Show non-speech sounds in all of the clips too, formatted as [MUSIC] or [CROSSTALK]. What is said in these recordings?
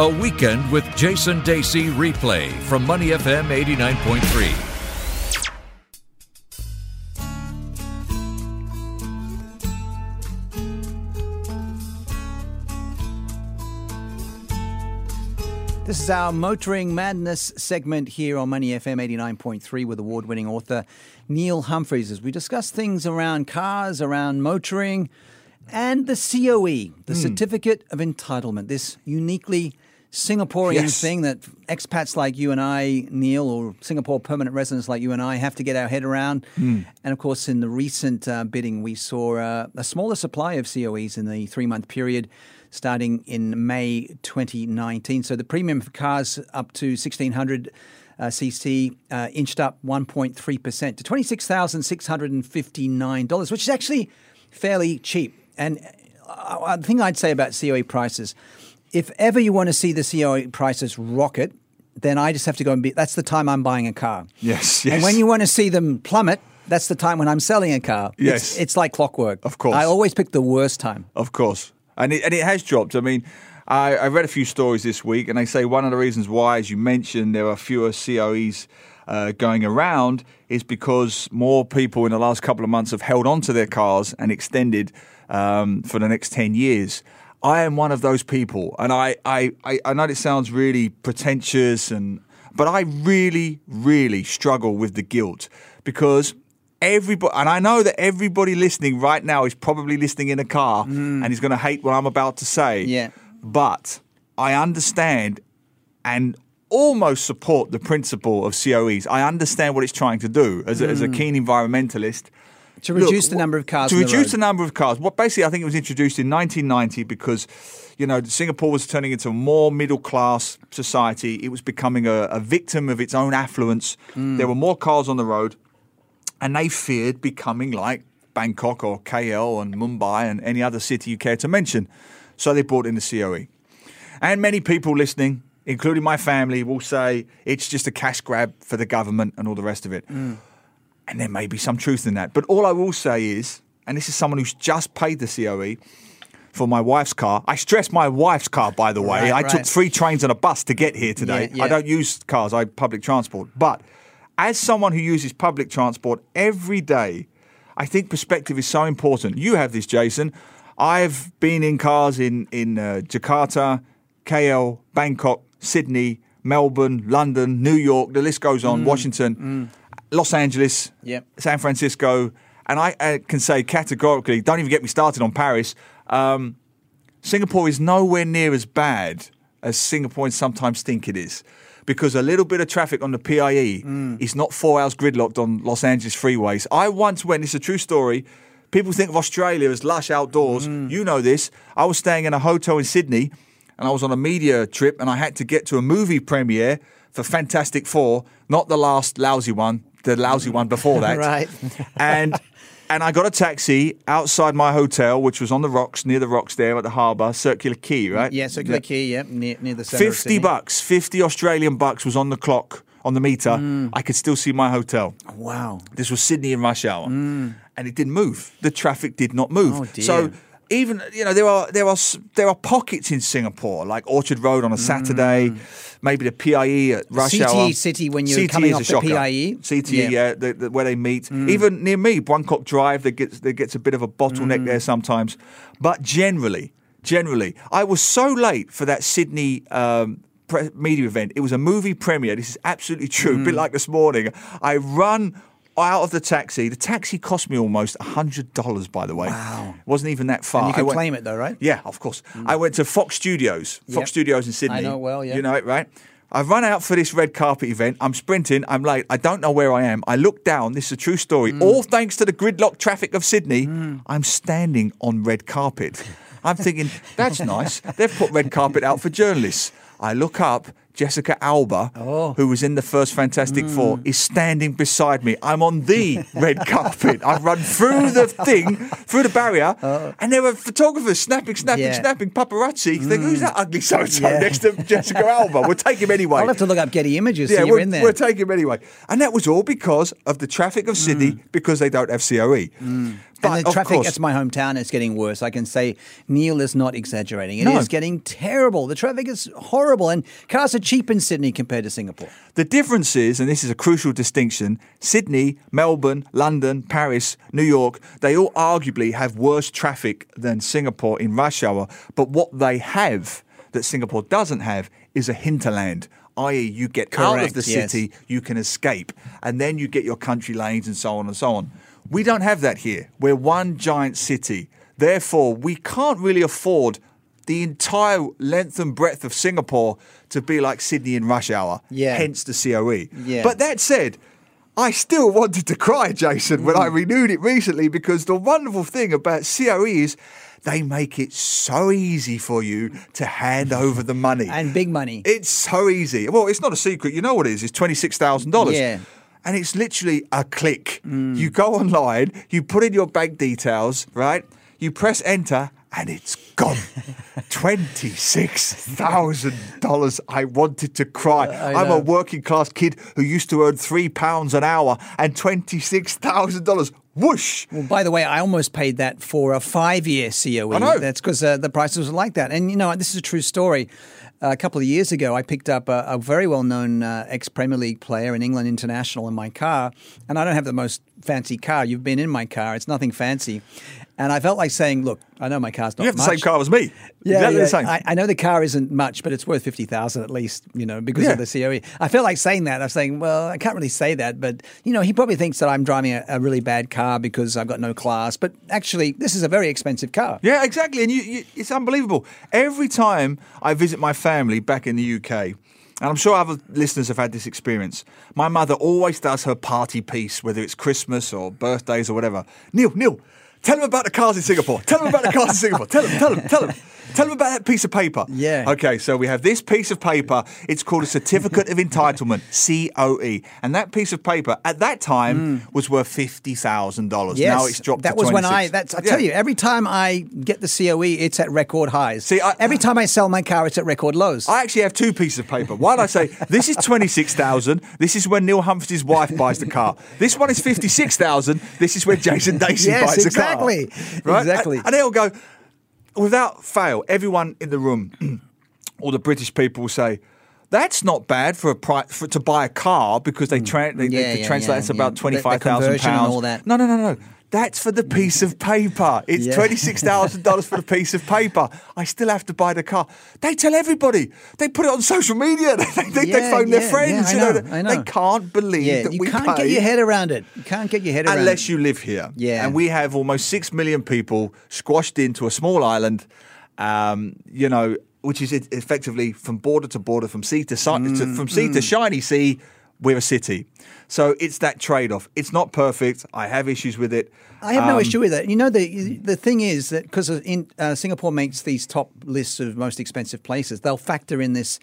A Weekend with Jason Dacey replay from Money FM 89.3. This is our Motoring Madness segment here on Money FM 89.3 with award winning author Neil Humphreys as we discuss things around cars, around motoring, and the COE, the Hmm. Certificate of Entitlement, this uniquely Singaporean Yes. thing that expats like you and I, Neil, or Singapore permanent residents like you and I have to get our head around. Hmm. And of course, in the recent uh, bidding, we saw uh, a smaller supply of COEs in the three month period starting in May 2019. So the premium for cars up to 1600 uh, cc uh, inched up 1.3% to $26,659, which is actually fairly cheap. And uh, the thing I'd say about COE prices, if ever you want to see the COE prices rocket, then I just have to go and be. That's the time I'm buying a car. Yes, And when you want to see them plummet, that's the time when I'm selling a car. It's- Yes. It's, like clockwork. Of course. I always pick the worst time. Of course. And it, and it has dropped. I mean, I, I read a few stories this week, and they say one of the reasons why, as you mentioned, there are fewer COEs uh, going around is because more people in the last couple of months have held on to their cars and extended um, for the next 10 years. I am one of those people, and I, I, I, I know it sounds really pretentious, and but I really, really struggle with the guilt because everybody, and I know that everybody listening right now is probably listening in a car mm. and is going to hate what I'm about to say. Yeah. But I understand and almost support the principle of COEs. I understand what it's trying to do as a, as a mm. keen environmentalist. To Look, reduce the number of cars To the reduce road. the number of cars. What basically I think it was introduced in 1990 because, you know, Singapore was turning into a more middle class society. It was becoming a, a victim of its own affluence. Mm. There were more cars on the road, and they feared becoming like Bangkok or KL and Mumbai and any other city you care to mention. So they brought in the COE. And many people listening, including my family, will say it's just a cash grab for the government and all the rest of it. And there may be some truth in that. But all I will say is, and this is someone who's just paid the COE for my wife's car. I stress my wife's car, by the way. Right, I took three trains and a bus to get here today. Yeah, yeah. I don't use cars, I public transport. But as someone who uses public transport every day, I think perspective is so important. You have this, Jason. I've been in cars in in uh, Jakarta, KL, Bangkok, Sydney, Melbourne, London, New York. The list goes Mm. on. Washington, Los Angeles, Yep. San Francisco, and I uh, can say categorically, don't even get me started on Paris. Um, Singapore is nowhere near as bad as Singaporeans sometimes think it is. Because a little bit of traffic on the PIE is not four hours gridlocked on Los Angeles freeways. I once went, it's a true story. People think of Australia as lush outdoors. You know this. I was staying in a hotel in Sydney and I was on a media trip and I had to get to a movie premiere for Fantastic Four, not the last lousy one, the lousy one before that. [LAUGHS] Right. and and I got a taxi outside my hotel, which was on the rocks, near the rocks there at the harbour, Circular Quay, right? Yeah, Circular Quay, yeah, near, near the centre 50 Sydney. bucks, 50 Australian bucks was on the clock, on the meter. Mm. I could still see my hotel. Wow. This was Sydney in rush hour, and it didn't move. The traffic did not move. Mm. Oh, dear. So even you know there are there are there are pockets in Singapore like Orchard Road on a Saturday, maybe the PIE at rush CTE hour. Mm. City when you're CTE coming off the. PIE. CTE, Yeah. Mm. yeah, the, the, where they meet. Even near me, Buangkok Drive, there gets there gets a bit of a bottleneck Mm. there sometimes. But generally, generally, I was so late for that Sydney. Um, pre- Media event. It was a movie premiere. This is absolutely true. Mm. A bit like this morning. I run out of the taxi. The taxi cost me almost hundred dollars. By the way, Wow. it wasn't even that far. And you can went- claim it though, right? yeah, of course. I went to Fox Studios, Fox Yep. Studios in Sydney. I know well, yeah. You know it, right? I've run out for this red carpet event. I'm sprinting. I'm late. I don't know where I am. I look down. This is a true story. Mm. All thanks to the gridlock traffic of Sydney. I'm standing on red carpet. I'm thinking, that's nice. They've put red carpet out for journalists. I look up. Jessica Alba, Oh. who was in the first Fantastic hmm. Four, is standing beside me. I'm on the [LAUGHS] red carpet. I've run through the thing, through the barrier, and there were photographers snapping, snapping, Yeah. snapping, paparazzi. Think, who's hmm. that ugly so and so next to Jessica Alba? We'll take him anyway. I'll have to look up Getty Images. Yeah, so you're we're, in there. we're taking him anyway. And that was all because of the traffic of Sydney hmm. because they don't have COE. But Mm. and the traffic, course, that's my hometown, is getting worse. I can say Neil is not exaggerating. It is No. getting terrible. The traffic is horrible, and cars are cheap in Sydney compared to Singapore. the difference is, and this is a crucial distinction Sydney, Melbourne, London, Paris, New York, they all arguably have worse traffic than Singapore in rush hour. But what they have that Singapore doesn't have is a hinterland. I.e., you get out of Correct, the yes. city, you can escape, and then you get your country lanes and so on and so on. We don't have that here. We're one giant city. Therefore, we can't really afford the entire length and breadth of Singapore to be like Sydney in rush hour. Yeah. Hence the COE. Yeah. But that said, I still wanted to cry, Jason, when I Mm. renewed it recently because the wonderful thing about COE is they make it so easy for you to hand over the money. [LAUGHS] And big money. It's so easy. Well, it's not a secret. You know what it is? It's twenty six thousand dollars. Yeah. Mm. And it's literally a click. You go online, you put in your bank details, right? You press enter, and it's gone. twenty six thousand dollars. I wanted to cry. I I'm a working class kid who used to earn three pounds an hour, and twenty six thousand dollars. Whoosh. Well, by the way, I almost paid that for a five-year COE. I know. That's because uh, the prices were like that. And you know, this is a true story. a couple of years ago, I picked up a, a very well-known uh, ex-Premier League player in England International in my car, and I don't have the most fancy car. You've been in my car; it's nothing fancy. And I felt like saying, "Look, I know my car's not You have the much. same car as me. Yeah, exactly yeah. the same. I, I know the car isn't much, but it's worth fifty thousand at least, you know, because Yeah. of the COE. I felt like saying that. I was saying, well, I can't really say that, but you know, he probably thinks that I'm driving a, a really bad car because I've got no class. But actually, this is a very expensive car. Yeah, exactly. And you, you, it's unbelievable. Every time I visit my family back in the UK, and I'm sure other listeners have had this experience, my mother always does her party piece, whether it's Christmas or birthdays or whatever. Neil, Neil, tell them about the cars in Singapore. Tell them about the cars in Singapore. Tell them, tell them, tell them. Tell them about that piece of paper. Yeah. Okay, so we have this piece of paper. It's called a Certificate of Entitlement, [LAUGHS] COE. And that piece of paper at that time mm. was worth $50,000. Yes, Now it's dropped that was when I. That's I Yeah. tell you, every time I get the COE, it's at record highs. See, I- every time I sell my car, it's at record lows. I actually have two pieces of paper. One, I say [LAUGHS] this is twenty six thousand. This is when Neil Humphreys' wife buys the car. This one is fifty six thousand. This is where Jason Dacey Yes, buys exactly. the car. Right? Exactly. And, and they'll go without fail. Everyone in the room, [CLEARS THROAT] all the British people will say. That's not bad for a pri- for to buy a car because they, tra- they. Yeah, they, they yeah, translate yeah, it's about twenty five thousand pounds. all that. No, no, no, no. That's for the piece of paper. It's Yeah. twenty six thousand dollars for the piece of paper. I still have to buy the car. They tell everybody. They put it on social media. [LAUGHS] They, they, they Yeah, phone their friends. yeah, I you know, know, know. They can't believe yeah, that you we can't pay get your head around it. You can't get your head around unless it. Unless you live here. Yeah. and we have almost six million people squashed into a small island. Um, you know, which is effectively from border to border, from sea to, si- Mm, to from sea to shiny sea. We're a city, so it's that trade-off. It's not perfect. I have issues with it. I have no Um, issue with it. You know, the the thing is that because in uh, Singapore makes these top lists of most expensive places, they'll factor in this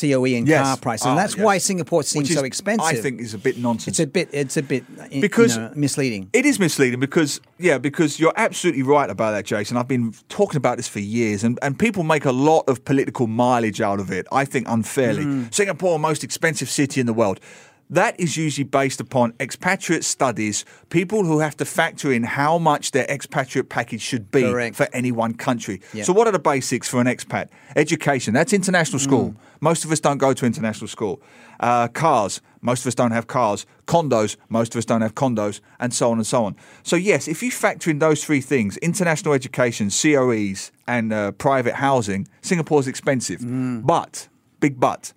COE and Yes. car prices, Ah, and that's yes. why Singapore seems is, so expensive. I think is a bit nonsense. it's a bit it's a bit uh, you Because- know, misleading. It is misleading because, yeah, because you're absolutely right about that, Jason. I've been talking about this for years, and, and people make a lot of political mileage out of it, I think unfairly. Mm. Singapore, most expensive city in the world. That is usually based upon expatriate studies, people who have to factor in how much their expatriate package should be Correct. for any one country. So, what are the basics for an expat? Education, that's international school. Most of us don't go to international school. Uh, cars, most of us don't have cars. Condos, most of us don't have condos, and so on and so on. So, yes, if you factor in those three things international education, COEs, and uh, private housing, Singapore's expensive. But, big but,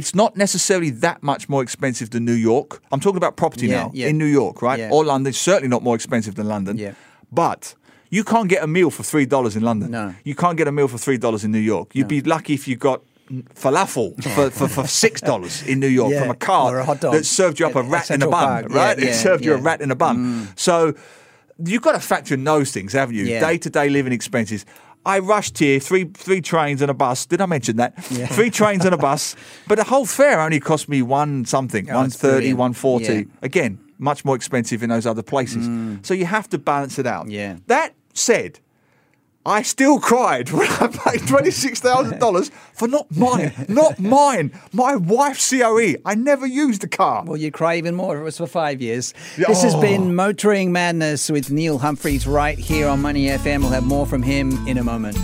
it's not necessarily that much more expensive than New York. I'm talking about property Yeah, now yeah. in New York, right? Yeah. Or London. Certainly not more expensive than London. Yeah. But you can't get a meal for three dollars in London. No. You can't get a meal for three dollars in New York. You'd be lucky if you got falafel for, for, for six [LAUGHS] dollars in New York Yeah, from a car a that served you up a at- at rat in a bun, Park. Yeah, right? it yeah, served you a. Mm. rat in a bun. So you've got to factor in those things, haven't you? Day to day living expenses. I rushed here, three three trains and a bus. Did I mention that? Yeah. Three trains and a bus. [LAUGHS] But the whole fare only cost me one something, Oh, one that's one forty. Yeah. Mm. Again, much more expensive in those other places. So you have to balance it out. Yeah. That said, I still cried [LAUGHS] when I paid twenty six thousand dollars for not mine, not [LAUGHS] mine, my wife's COE. I never used the car. Well, you'd cry even more if it was for five years. This has oh. been Motoring Madness with Neil Humphreys right here on Money FM. We'll have more from him in a moment.